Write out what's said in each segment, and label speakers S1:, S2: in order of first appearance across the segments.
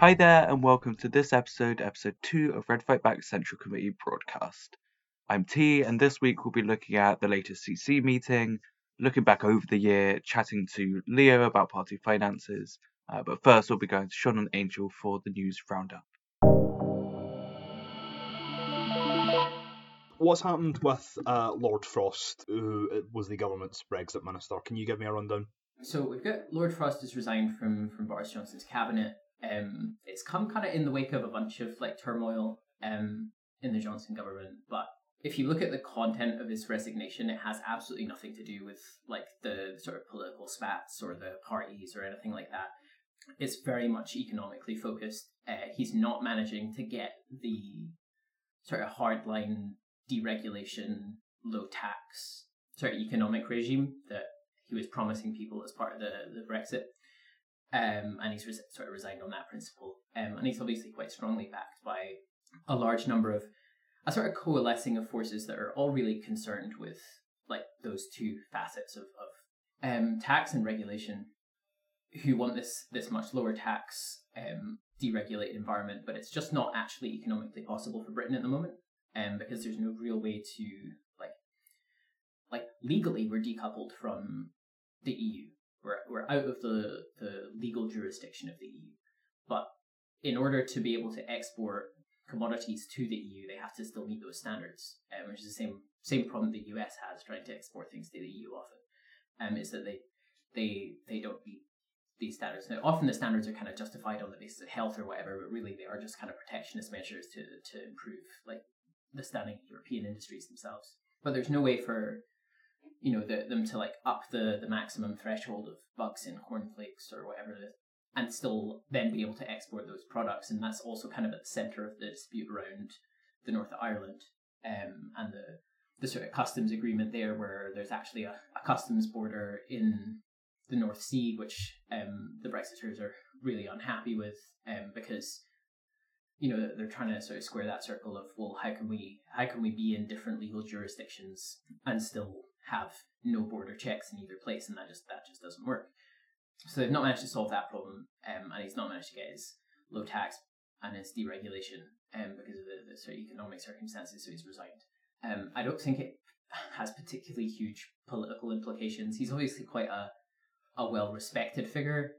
S1: Hi there, and welcome to this episode, episode 2 of Red Fight Back Central Committee broadcast. I'm T, and this week we'll be looking at the latest CC meeting, looking back over the year, chatting to Leo about party finances. Uh, but first, we'll be going to Sean and Angel for the news roundup.
S2: What's happened with uh, Lord Frost, who was the government's Brexit minister? Can you give me a rundown?
S3: So we've got Lord Frost has resigned from from Boris Johnson's cabinet. Um, it's come kind of in the wake of a bunch of like turmoil um in the Johnson government. But if you look at the content of his resignation, it has absolutely nothing to do with like the sort of political spats or the parties or anything like that. It's very much economically focused. Uh, he's not managing to get the sort of hardline deregulation, low tax sort of economic regime that he was promising people as part of the, the Brexit. Um, and he's res- sort of resigned on that principle. Um, and he's obviously quite strongly backed by a large number of a sort of coalescing of forces that are all really concerned with like those two facets of, of um, tax and regulation, who want this this much lower tax um, deregulated environment, but it's just not actually economically possible for Britain at the moment, um, because there's no real way to like like legally we're decoupled from the EU. We're we're out of the the legal jurisdiction of the EU, but in order to be able to export commodities to the EU, they have to still meet those standards, um, which is the same same problem that the US has trying to export things to the EU. Often, um, is that they they they don't meet these standards. Now, often the standards are kind of justified on the basis of health or whatever, but really they are just kind of protectionist measures to to improve like the standing European industries themselves. But there's no way for you know the, them to like up the the maximum threshold of bugs in cornflakes or whatever it is and still then be able to export those products. And that's also kind of at the center of the dispute around the north of ireland um, and the the sort of customs agreement there where there's actually a, a customs border in the north sea which um, the brexiters are really unhappy with um, because you know they're trying to sort of square that circle of well how can we how can we be in different legal jurisdictions and still have no border checks in either place, and that just that just doesn't work. So they've not managed to solve that problem, um, and he's not managed to get his low tax and his deregulation um, because of the, the sort of economic circumstances. So he's resigned. Um, I don't think it has particularly huge political implications. He's obviously quite a a well respected figure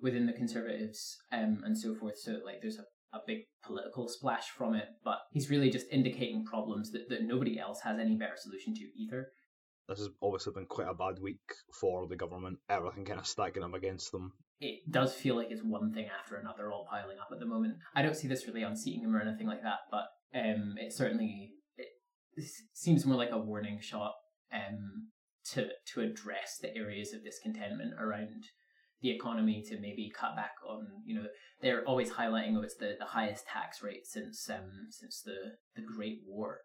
S3: within the Conservatives um, and so forth. So like there's a a big political splash from it, but he's really just indicating problems that, that nobody else has any better solution to either
S2: this has obviously been quite a bad week for the government. Everything kind of stacking up against them.
S3: It does feel like it's one thing after another all piling up at the moment. I don't see this really unseating him or anything like that, but um, it certainly it seems more like a warning shot um, to to address the areas of discontentment around the economy to maybe cut back on you know they're always highlighting oh it's the, the highest tax rate since um since the the Great War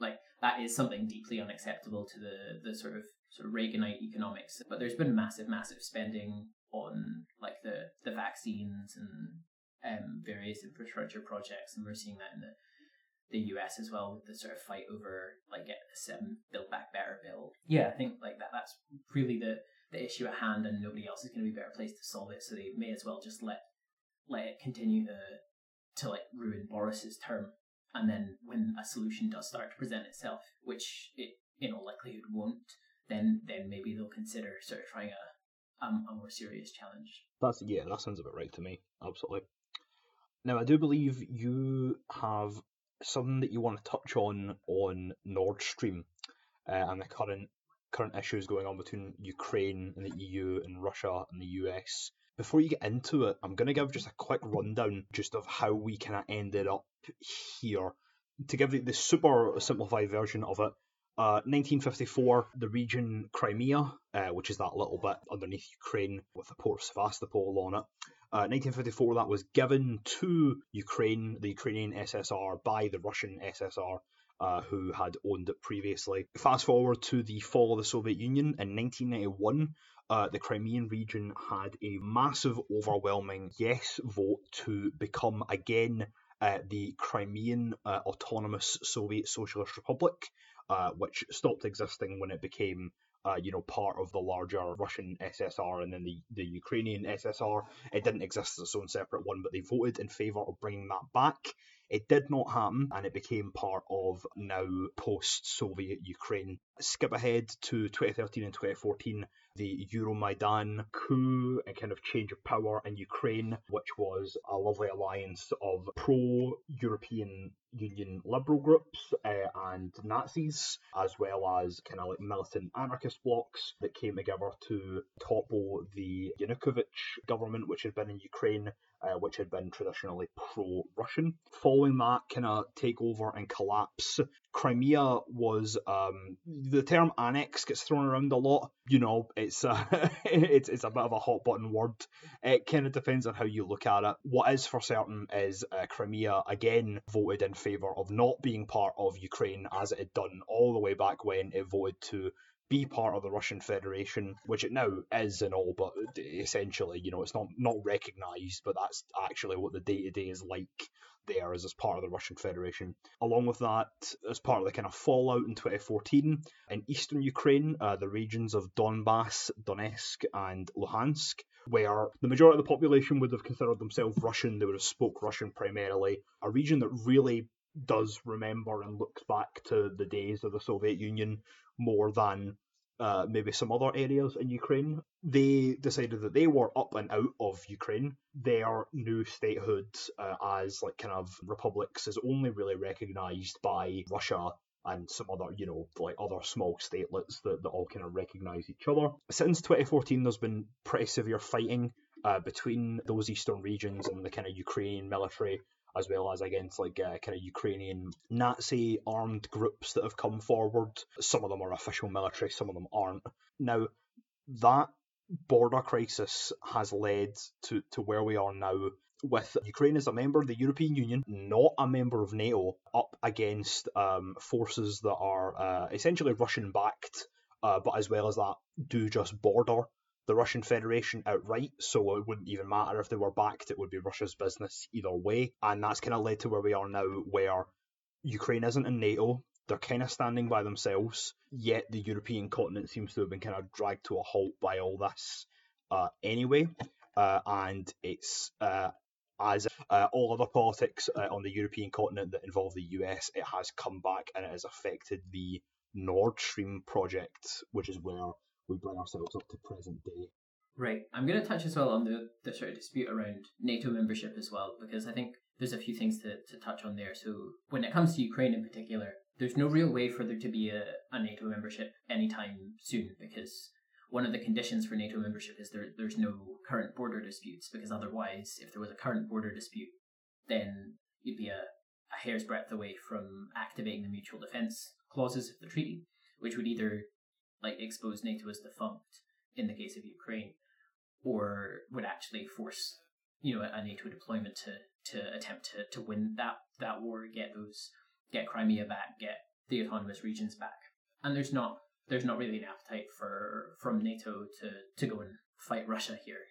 S3: like that is something deeply unacceptable to the the sort of sort of Reaganite economics. But there's been massive, massive spending on like the the vaccines and um, various infrastructure projects, and we're seeing that in the the US as well with the sort of fight over like get this um, Build Back Better bill. Yeah, I think like that that's really the the issue at hand, and nobody else is going to be a better placed to solve it. So they may as well just let let it continue to to like ruin Boris's term and then when a solution does start to present itself, which it in all likelihood won't, then then maybe they'll consider sort of trying a um, a more serious challenge.
S2: That's yeah, that sounds about right to me. Absolutely. Now I do believe you have something that you want to touch on on Nord Stream uh, and the current current issues going on between Ukraine and the EU and Russia and the US. Before you get into it, I'm going to give just a quick rundown just of how we kind of ended up here. To give you the super simplified version of it, uh, 1954, the region Crimea, uh, which is that little bit underneath Ukraine with the port of Sevastopol on it, uh, 1954, that was given to Ukraine, the Ukrainian SSR, by the Russian SSR, uh, who had owned it previously. Fast forward to the fall of the Soviet Union in 1991, uh, the Crimean region had a massive, overwhelming yes vote to become again uh, the Crimean uh, Autonomous Soviet Socialist Republic, uh, which stopped existing when it became uh, you know, part of the larger Russian SSR and then the, the Ukrainian SSR. It didn't exist as its own separate one, but they voted in favour of bringing that back. It did not happen, and it became part of now post Soviet Ukraine. Skip ahead to 2013 and 2014, the Euromaidan coup and kind of change of power in Ukraine, which was a lovely alliance of pro European Union liberal groups uh, and Nazis, as well as kind of like militant anarchist blocs that came together to topple the Yanukovych government, which had been in Ukraine uh, which had been traditionally pro Russian. Following that kind of takeover and collapse, Crimea was um, the term annex gets thrown around a lot. You know, it's a, it's, it's a bit of a hot button word. It kind of depends on how you look at it. What is for certain is uh, Crimea again voted in favour of not being part of Ukraine as it had done all the way back when it voted to be part of the Russian Federation, which it now is and all, but essentially, you know, it's not not recognised, but that's actually what the day to day is like there as, as part of the Russian Federation. Along with that, as part of the kind of fallout in 2014, in eastern Ukraine, uh, the regions of Donbass, Donetsk, and Luhansk, where the majority of the population would have considered themselves Russian, they would have spoke Russian primarily, a region that really does remember and looks back to the days of the Soviet Union more than uh, maybe some other areas in Ukraine. They decided that they were up and out of Ukraine. Their new statehood uh, as like kind of republics is only really recognized by Russia and some other, you know, like other small statelets that, that all kind of recognize each other. Since 2014, there's been pretty severe fighting uh, between those eastern regions and the kind of Ukrainian military as well as against like uh, kind of Ukrainian Nazi armed groups that have come forward. Some of them are official military, some of them aren't. Now, that border crisis has led to, to where we are now with Ukraine as a member of the European Union, not a member of NATO, up against um, forces that are uh, essentially Russian backed, uh, but as well as that, do just border the Russian Federation outright, so it wouldn't even matter if they were backed, it would be Russia's business either way. And that's kind of led to where we are now, where Ukraine isn't in NATO, they're kind of standing by themselves, yet the European continent seems to have been kind of dragged to a halt by all this uh, anyway. Uh, and it's uh, as uh, all other politics uh, on the European continent that involve the US, it has come back and it has affected the Nord Stream project, which is where we bring ourselves up to present day.
S3: Right. I'm going to touch as well on the, the sort of dispute around NATO membership as well, because I think there's a few things to, to touch on there. So, when it comes to Ukraine in particular, there's no real way for there to be a, a NATO membership anytime soon, because one of the conditions for NATO membership is there there's no current border disputes, because otherwise, if there was a current border dispute, then you'd be a, a hair's breadth away from activating the mutual defence clauses of the treaty, which would either like expose NATO as defunct in the case of Ukraine, or would actually force you know a NATO deployment to to attempt to, to win that that war, get those get Crimea back, get the autonomous regions back. And there's not there's not really an appetite for from NATO to to go and fight Russia here.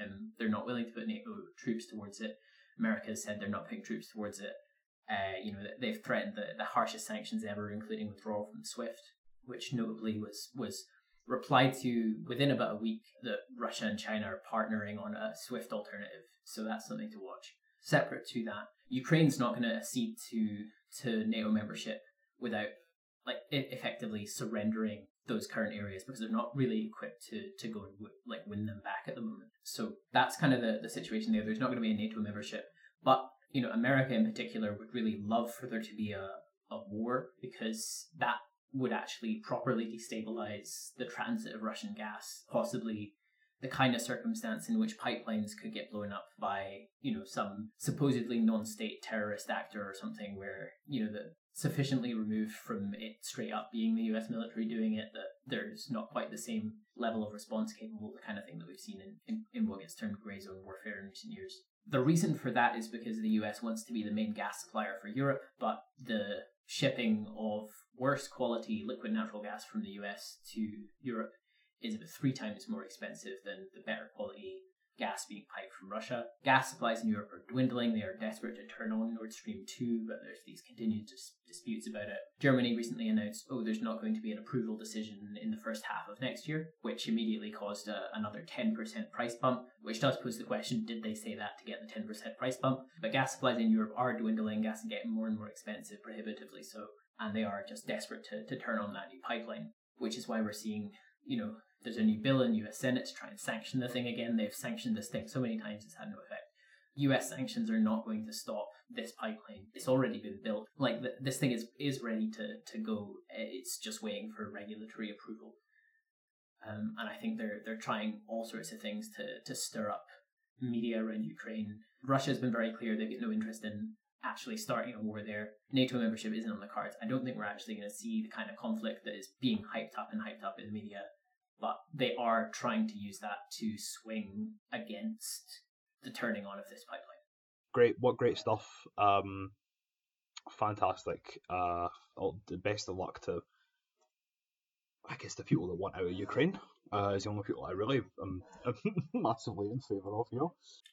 S3: Um, they're not willing to put NATO troops towards it. America has said they're not putting troops towards it. Uh, you know, they've threatened the, the harshest sanctions ever, including withdrawal from SWIFT which notably was was replied to within about a week that Russia and China are partnering on a SWIFT alternative. So that's something to watch. Separate to that, Ukraine's not going to accede to to NATO membership without like effectively surrendering those current areas because they're not really equipped to to go and w- like win them back at the moment. So that's kind of the, the situation there. There's not going to be a NATO membership, but you know America in particular would really love for there to be a a war because that would actually properly destabilize the transit of Russian gas, possibly the kind of circumstance in which pipelines could get blown up by, you know, some supposedly non-state terrorist actor or something where, you know, the sufficiently removed from it straight up being the US military doing it that there's not quite the same level of response capable, the kind of thing that we've seen in, in, in what gets termed grey zone warfare in recent years. The reason for that is because the US wants to be the main gas supplier for Europe, but the shipping of worse quality liquid natural gas from the US to Europe is about three times more expensive than the better quality gas being piped from Russia. Gas supplies in Europe are dwindling. They are desperate to turn on Nord Stream 2, but there's these continued dis- disputes about it. Germany recently announced, oh, there's not going to be an approval decision in the first half of next year, which immediately caused a, another 10% price bump, which does pose the question did they say that to get the 10% price bump? But gas supplies in Europe are dwindling, gas is getting more and more expensive, prohibitively so, and they are just desperate to, to turn on that new pipeline, which is why we're seeing, you know, there's a new bill in the US Senate to try and sanction the thing again. They've sanctioned this thing so many times it's had no effect. US sanctions are not going to stop this pipeline. It's already been built. Like this thing is is ready to to go. It's just waiting for regulatory approval. Um, and I think they're they're trying all sorts of things to to stir up media around Ukraine. Russia has been very clear they've got no interest in actually starting a war there. NATO membership isn't on the cards. I don't think we're actually going to see the kind of conflict that is being hyped up and hyped up in the media but they are trying to use that to swing against the turning on of this pipeline.
S2: Great, what great stuff! Um, fantastic. Uh, all the best of luck to, I guess, the people that want out of Ukraine. Uh, is the only people I really am, am massively in favour of here.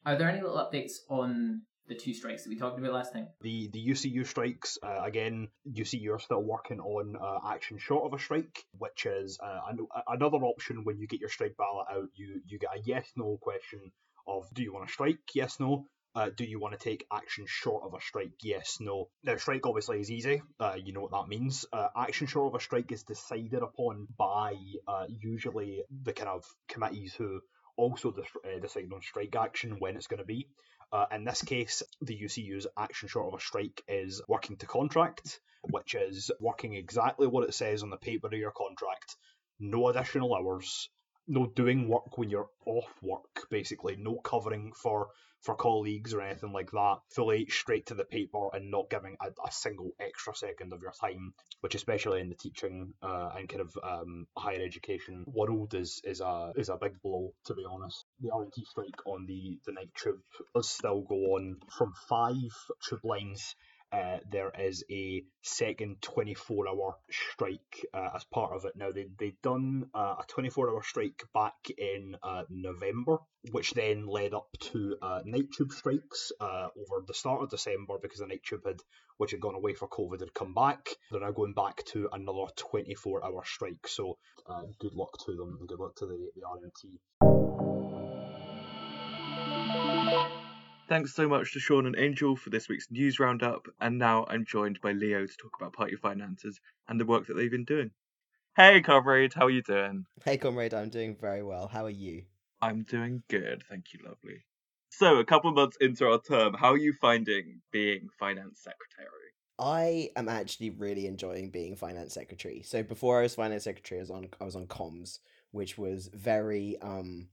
S3: Are there any little updates on the two strikes that we talked about last time.
S2: The the UCU strikes uh, again. UCU are still working on uh, action short of a strike, which is uh, another option when you get your strike ballot out. You you get a yes no question of do you want to strike? Yes no. Uh, do you want to take action short of a strike? Yes, no. Now, strike obviously is easy. Uh, you know what that means. Uh, action short of a strike is decided upon by uh, usually the kind of committees who also uh, decide on strike action when it's going to be. Uh, in this case, the UCU's action short of a strike is working to contract, which is working exactly what it says on the paper of your contract. No additional hours, no doing work when you're off work, basically, no covering for for colleagues or anything like that. Fully straight to the paper and not giving a, a single extra second of your time, which especially in the teaching uh, and kind of um, higher education world is is a is a big blow to be honest. The RMT strike on the the night tube does still go on from five tube lines uh, there is a second 24 hour strike uh, as part of it. Now, they, they'd done uh, a 24 hour strike back in uh, November, which then led up to uh, night tube strikes over the start of December because the night tube had, which had gone away for COVID, had come back. They're now going back to another 24 hour strike. So, good luck to them and good luck to the, the RMT.
S1: Thanks so much to Sean and Angel for this week's news roundup, and now I'm joined by Leo to talk about party finances and the work that they've been doing. Hey, comrade, how are you doing?
S4: Hey, comrade, I'm doing very well. How are you?
S1: I'm doing good, thank you, lovely. So, a couple of months into our term, how are you finding being finance secretary?
S4: I am actually really enjoying being finance secretary. So before I was finance secretary, I was on I was on comms, which was very um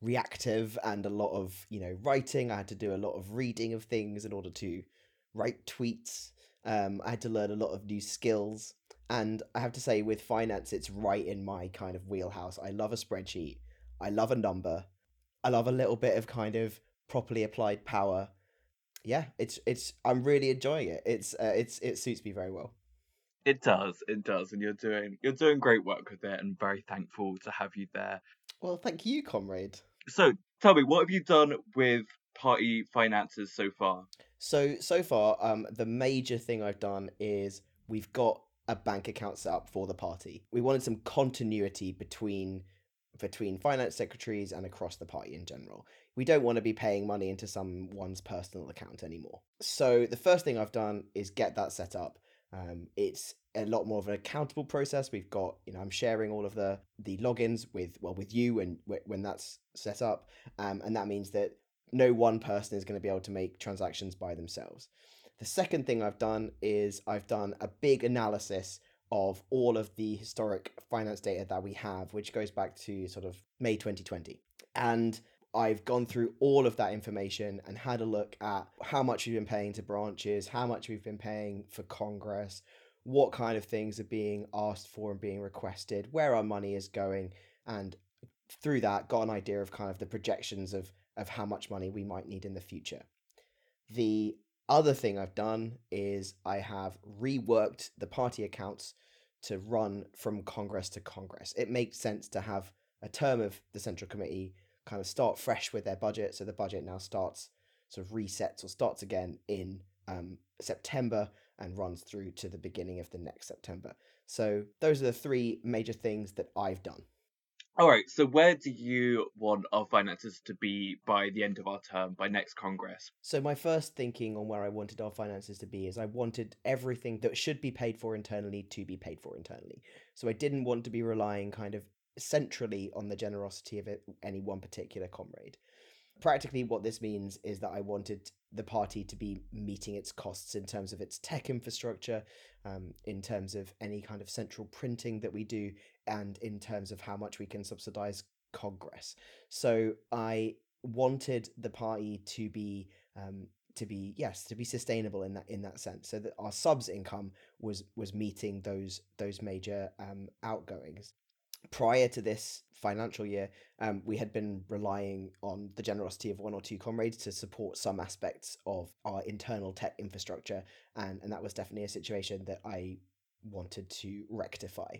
S4: reactive and a lot of you know writing. I had to do a lot of reading of things in order to write tweets. Um, i had to learn a lot of new skills. And i have to say with finance it's right in my kind of wheelhouse. I love a spreadsheet. I love a number. I love a little bit of kind of properly applied power. Yeah it's it's i'm really enjoying it. It's uh, it's it suits me very well.
S1: It does. It does. And you're doing you're doing great work with it and very thankful to have you there.
S4: Well thank you comrade
S1: so tell me, what have you done with party finances so far?
S4: So so far, um, the major thing I've done is we've got a bank account set up for the party. We wanted some continuity between between finance secretaries and across the party in general. We don't want to be paying money into someone's personal account anymore. So the first thing I've done is get that set up. Um, it's a lot more of an accountable process. We've got, you know, I'm sharing all of the the logins with well with you and when that's set up, um, and that means that no one person is going to be able to make transactions by themselves. The second thing I've done is I've done a big analysis of all of the historic finance data that we have, which goes back to sort of May 2020. And I've gone through all of that information and had a look at how much we've been paying to branches, how much we've been paying for Congress, what kind of things are being asked for and being requested, where our money is going, and through that got an idea of kind of the projections of of how much money we might need in the future. The other thing I've done is I have reworked the party accounts to run from Congress to Congress. It makes sense to have a term of the Central Committee kind of start fresh with their budget. So the budget now starts sort of resets or starts again in um, September and runs through to the beginning of the next September. So those are the three major things that I've done.
S1: All right, so where do you want our finances to be by the end of our term, by next Congress?
S4: So my first thinking on where I wanted our finances to be is I wanted everything that should be paid for internally to be paid for internally. So I didn't want to be relying kind of centrally on the generosity of any one particular comrade. Practically, what this means is that I wanted the party to be meeting its costs in terms of its tech infrastructure, um, in terms of any kind of central printing that we do, and in terms of how much we can subsidize Congress. So I wanted the party to be um, to be yes to be sustainable in that in that sense so that our subs income was was meeting those those major um, outgoings prior to this financial year, um, we had been relying on the generosity of one or two comrades to support some aspects of our internal tech infrastructure, and, and that was definitely a situation that I wanted to rectify.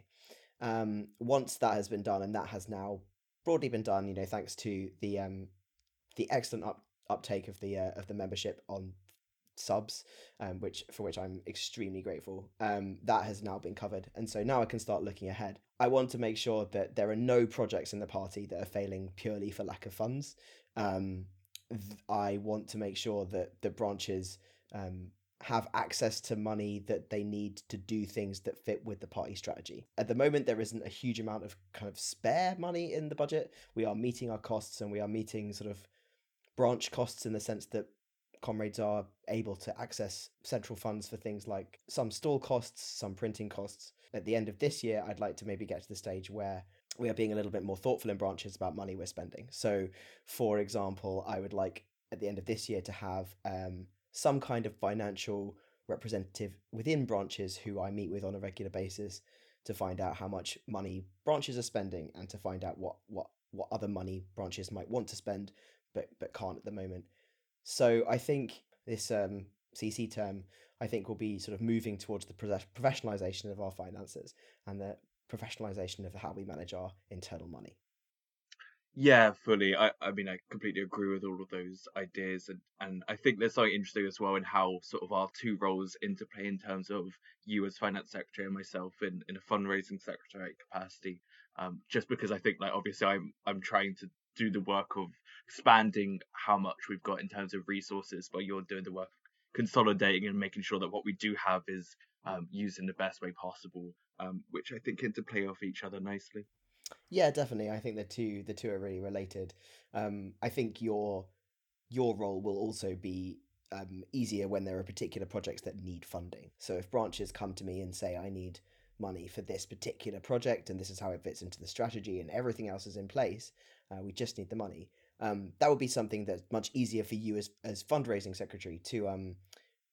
S4: Um, once that has been done, and that has now broadly been done, you know, thanks to the um, the excellent up, uptake of the uh, of the membership on subs, um, which for which I'm extremely grateful. Um, that has now been covered, and so now I can start looking ahead. I want to make sure that there are no projects in the party that are failing purely for lack of funds. Um, th- I want to make sure that the branches um, have access to money that they need to do things that fit with the party strategy. At the moment, there isn't a huge amount of kind of spare money in the budget. We are meeting our costs and we are meeting sort of branch costs in the sense that comrades are able to access central funds for things like some stall costs, some printing costs. At the end of this year, I'd like to maybe get to the stage where we are being a little bit more thoughtful in branches about money we're spending. So, for example, I would like at the end of this year to have um, some kind of financial representative within branches who I meet with on a regular basis to find out how much money branches are spending and to find out what what what other money branches might want to spend but but can't at the moment. So I think this um, CC term, I think, will be sort of moving towards the professionalization of our finances and the professionalization of how we manage our internal money.
S1: Yeah, fully. I, I mean, I completely agree with all of those ideas, and, and I think there's something interesting as well in how sort of our two roles interplay in terms of you as finance secretary and myself in, in a fundraising secretary capacity. Um, just because I think, like, obviously, I'm I'm trying to do the work of expanding how much we've got in terms of resources, but you're doing the work consolidating and making sure that what we do have is um, used in the best way possible, um, which I think interplay off each other nicely.
S4: Yeah, definitely. I think the two the two are really related. Um, I think your your role will also be um, easier when there are particular projects that need funding. So if branches come to me and say, "I need money for this particular project, and this is how it fits into the strategy, and everything else is in place," Uh, we just need the money. Um, that would be something that's much easier for you as as fundraising secretary to um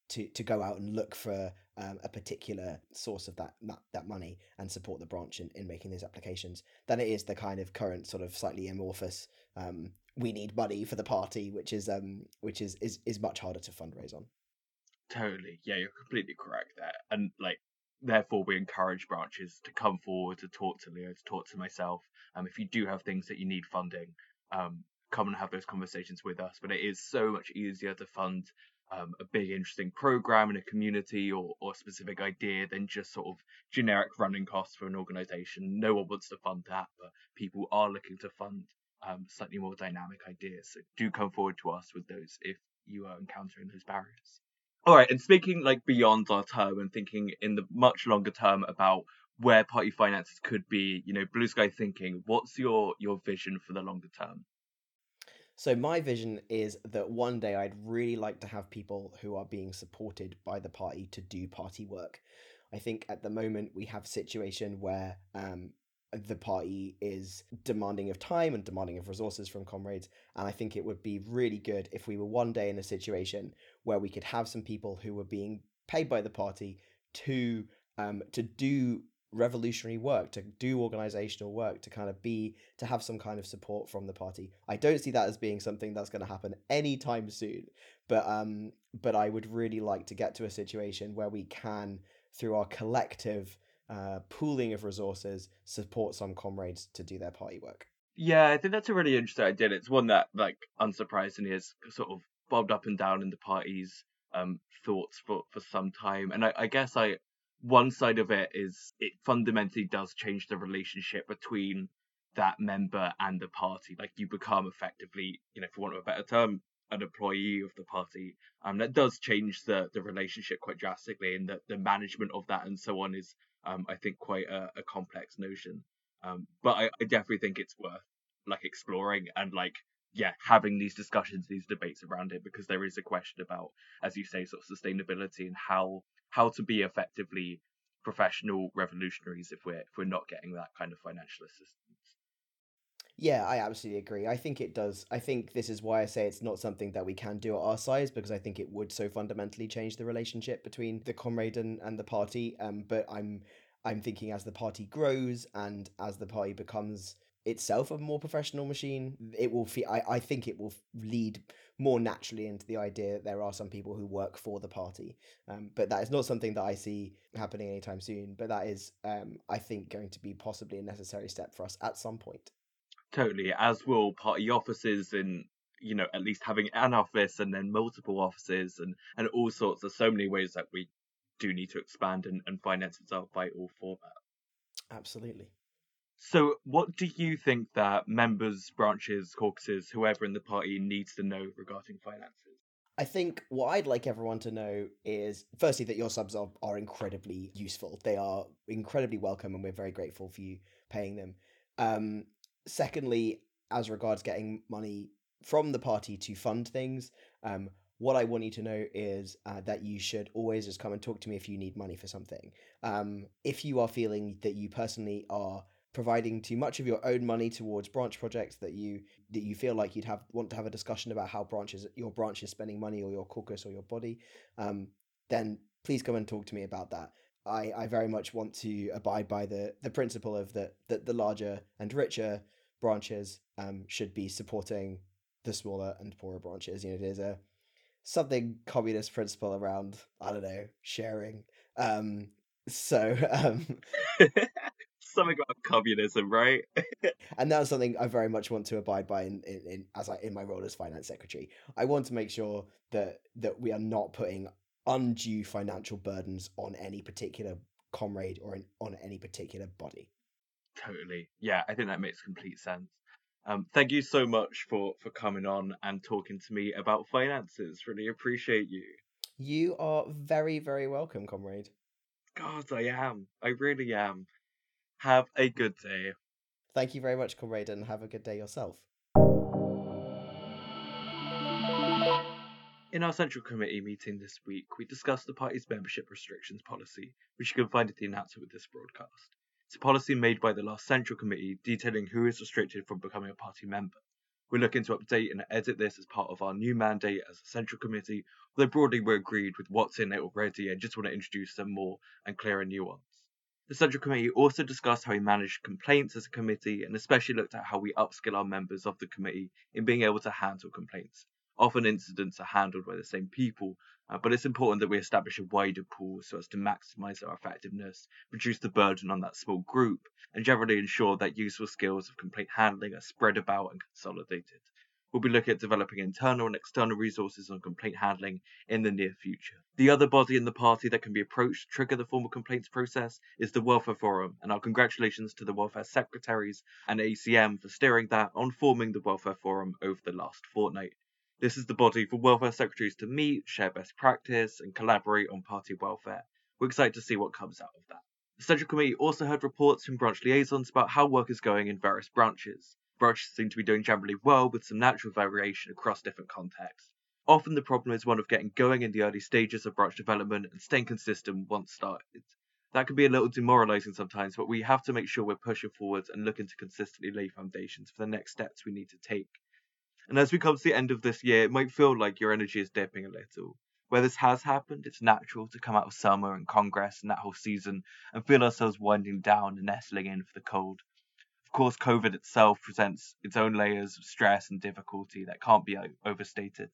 S4: to to go out and look for um, a particular source of that, that money and support the branch in, in making those applications than it is the kind of current sort of slightly amorphous um, we need money for the party which is um which is is, is much harder to fundraise on.
S1: Totally. Yeah you're completely correct there. And like therefore we encourage branches to come forward to talk to Leo, to talk to myself. Um, if you do have things that you need funding, um, come and have those conversations with us. But it is so much easier to fund um, a big interesting program in a community or, or a specific idea than just sort of generic running costs for an organization. No one wants to fund that, but people are looking to fund um, slightly more dynamic ideas. So do come forward to us with those if you are encountering those barriers. All right, and speaking like beyond our term and thinking in the much longer term about where party finances could be, you know, blue sky thinking, what's your your vision for the longer term?
S4: So my vision is that one day I'd really like to have people who are being supported by the party to do party work. I think at the moment we have a situation where um, the party is demanding of time and demanding of resources from comrades. And I think it would be really good if we were one day in a situation where we could have some people who were being paid by the party to um, to do revolutionary work, to do organizational work, to kind of be to have some kind of support from the party. I don't see that as being something that's going to happen anytime soon, but um, but I would really like to get to a situation where we can, through our collective uh, pooling of resources support some comrades to do their party work.
S1: Yeah, I think that's a really interesting idea. It's one that, like, unsurprisingly, has sort of bobbed up and down in the party's um, thoughts for, for some time. And I, I guess I one side of it is it fundamentally does change the relationship between that member and the party. Like you become effectively, you know, for want of a better term, an employee of the party. Um, that does change the the relationship quite drastically, and the the management of that and so on is, um, I think quite a, a complex notion. Um, but I, I definitely think it's worth like exploring and like yeah having these discussions, these debates around it because there is a question about, as you say, sort of sustainability and how how to be effectively professional revolutionaries if we're if we're not getting that kind of financial assistance.
S4: Yeah, I absolutely agree. I think it does. I think this is why I say it's not something that we can do at our size because I think it would so fundamentally change the relationship between the comrade and, and the party. Um, but I'm I'm thinking as the party grows and as the party becomes itself a more professional machine, it will feel. I, I think it will lead more naturally into the idea that there are some people who work for the party. Um, but that is not something that I see happening anytime soon. But that is, um, I think, going to be possibly a necessary step for us at some point.
S1: Totally, as will party offices and you know at least having an office and then multiple offices and and all sorts. There's so many ways that we do need to expand and, and finances are vital for that.
S4: Absolutely.
S1: So, what do you think that members, branches, caucuses, whoever in the party needs to know regarding finances?
S4: I think what I'd like everyone to know is firstly that your subs are, are incredibly useful. They are incredibly welcome, and we're very grateful for you paying them. Um, secondly, as regards getting money from the party to fund things, um, what I want you to know is uh, that you should always just come and talk to me if you need money for something. Um, if you are feeling that you personally are providing too much of your own money towards branch projects that you that you feel like you'd have want to have a discussion about how branches your branch is spending money or your caucus or your body, um, then please come and talk to me about that. I, I very much want to abide by the, the principle of that that the larger and richer branches um, should be supporting the smaller and poorer branches. You know, there's a something communist principle around I don't know sharing. Um, so um,
S1: something about communism, right?
S4: and that's something I very much want to abide by in, in, in as I in my role as finance secretary. I want to make sure that that we are not putting undue financial burdens on any particular comrade or in, on any particular body.
S1: Totally. Yeah, I think that makes complete sense. Um, thank you so much for for coming on and talking to me about finances. Really appreciate you.
S4: You are very very welcome, comrade.
S1: God, I am. I really am. Have a good day.
S4: Thank you very much, comrade, and have a good day yourself.
S1: In our Central Committee meeting this week, we discussed the party's membership restrictions policy, which you can find at the announcement with this broadcast. It's a policy made by the last Central Committee detailing who is restricted from becoming a party member. We're looking to update and edit this as part of our new mandate as a Central Committee, although broadly we're agreed with what's in it already and just want to introduce some more and clearer nuance. The Central Committee also discussed how we manage complaints as a committee and especially looked at how we upskill our members of the committee in being able to handle complaints. Often incidents are handled by the same people, uh, but it's important that we establish a wider pool so as to maximize our effectiveness, reduce the burden on that small group, and generally ensure that useful skills of complaint handling are spread about and consolidated. We'll be looking at developing internal and external resources on complaint handling in the near future. The other body in the party that can be approached to trigger the formal complaints process is the Welfare Forum, and our congratulations to the Welfare Secretaries and ACM for steering that on forming the Welfare Forum over the last fortnight. This is the body for welfare secretaries to meet, share best practice, and collaborate on party welfare. We're excited to see what comes out of that. The Central Committee also heard reports from branch liaisons about how work is going in various branches. Branches seem to be doing generally well, with some natural variation across different contexts. Often the problem is one of getting going in the early stages of branch development and staying consistent once started. That can be a little demoralizing sometimes, but we have to make sure we're pushing forwards and looking to consistently lay foundations for the next steps we need to take. And as we come to the end of this year, it might feel like your energy is dipping a little. Where this has happened, it's natural to come out of summer and Congress and that whole season and feel ourselves winding down and nestling in for the cold. Of course, COVID itself presents its own layers of stress and difficulty that can't be overstated.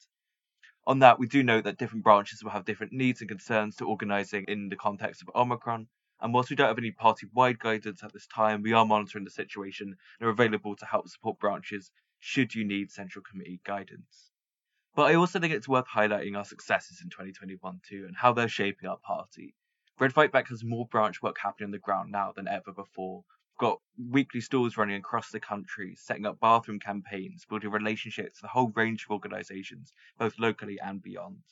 S1: On that, we do note that different branches will have different needs and concerns to organising in the context of Omicron, And whilst we don't have any party wide guidance at this time, we are monitoring the situation and are available to help support branches should you need central committee guidance. But I also think it's worth highlighting our successes in 2021 too and how they're shaping our party. Red Fight Back has more branch work happening on the ground now than ever before. We've got weekly stores running across the country, setting up bathroom campaigns, building relationships with a whole range of organisations, both locally and beyond.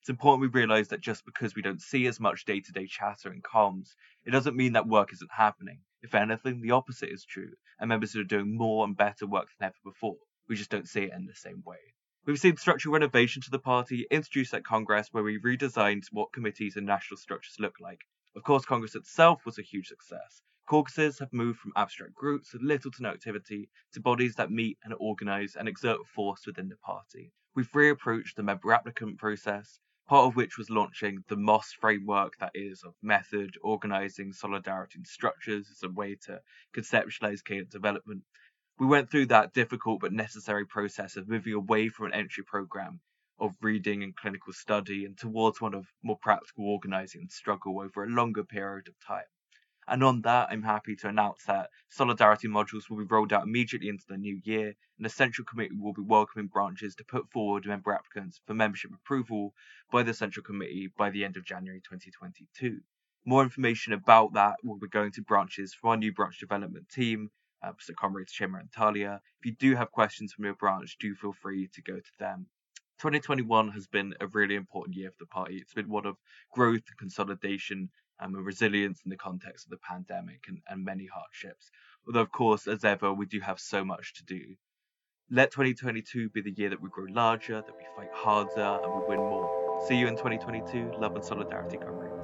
S1: It's important we realise that just because we don't see as much day to day chatter and comms, it doesn't mean that work isn't happening. If anything, the opposite is true, and members are doing more and better work than ever before. We just don't see it in the same way. We've seen structural renovation to the party introduced at Congress where we redesigned what committees and national structures look like. Of course, Congress itself was a huge success. Caucuses have moved from abstract groups with little to no activity to bodies that meet and organise and exert force within the party. We've reapproached the member applicant process, part of which was launching the MOS framework that is of method, organising, solidarity, and structures as a way to conceptualise cadence development we went through that difficult but necessary process of moving away from an entry program of reading and clinical study and towards one of more practical organizing and struggle over a longer period of time. And on that, I'm happy to announce that Solidarity modules will be rolled out immediately into the new year, and the Central Committee will be welcoming branches to put forward member applicants for membership approval by the Central Committee by the end of January 2022. More information about that will be going to branches from our new branch development team, uh, so comrades and Talia. If you do have questions from your branch, do feel free to go to them. 2021 has been a really important year for the party. It's been one of growth and consolidation um, and resilience in the context of the pandemic and, and many hardships. Although, of course, as ever, we do have so much to do. Let 2022 be the year that we grow larger, that we fight harder, and we win more. See you in 2022. Love and solidarity, comrades.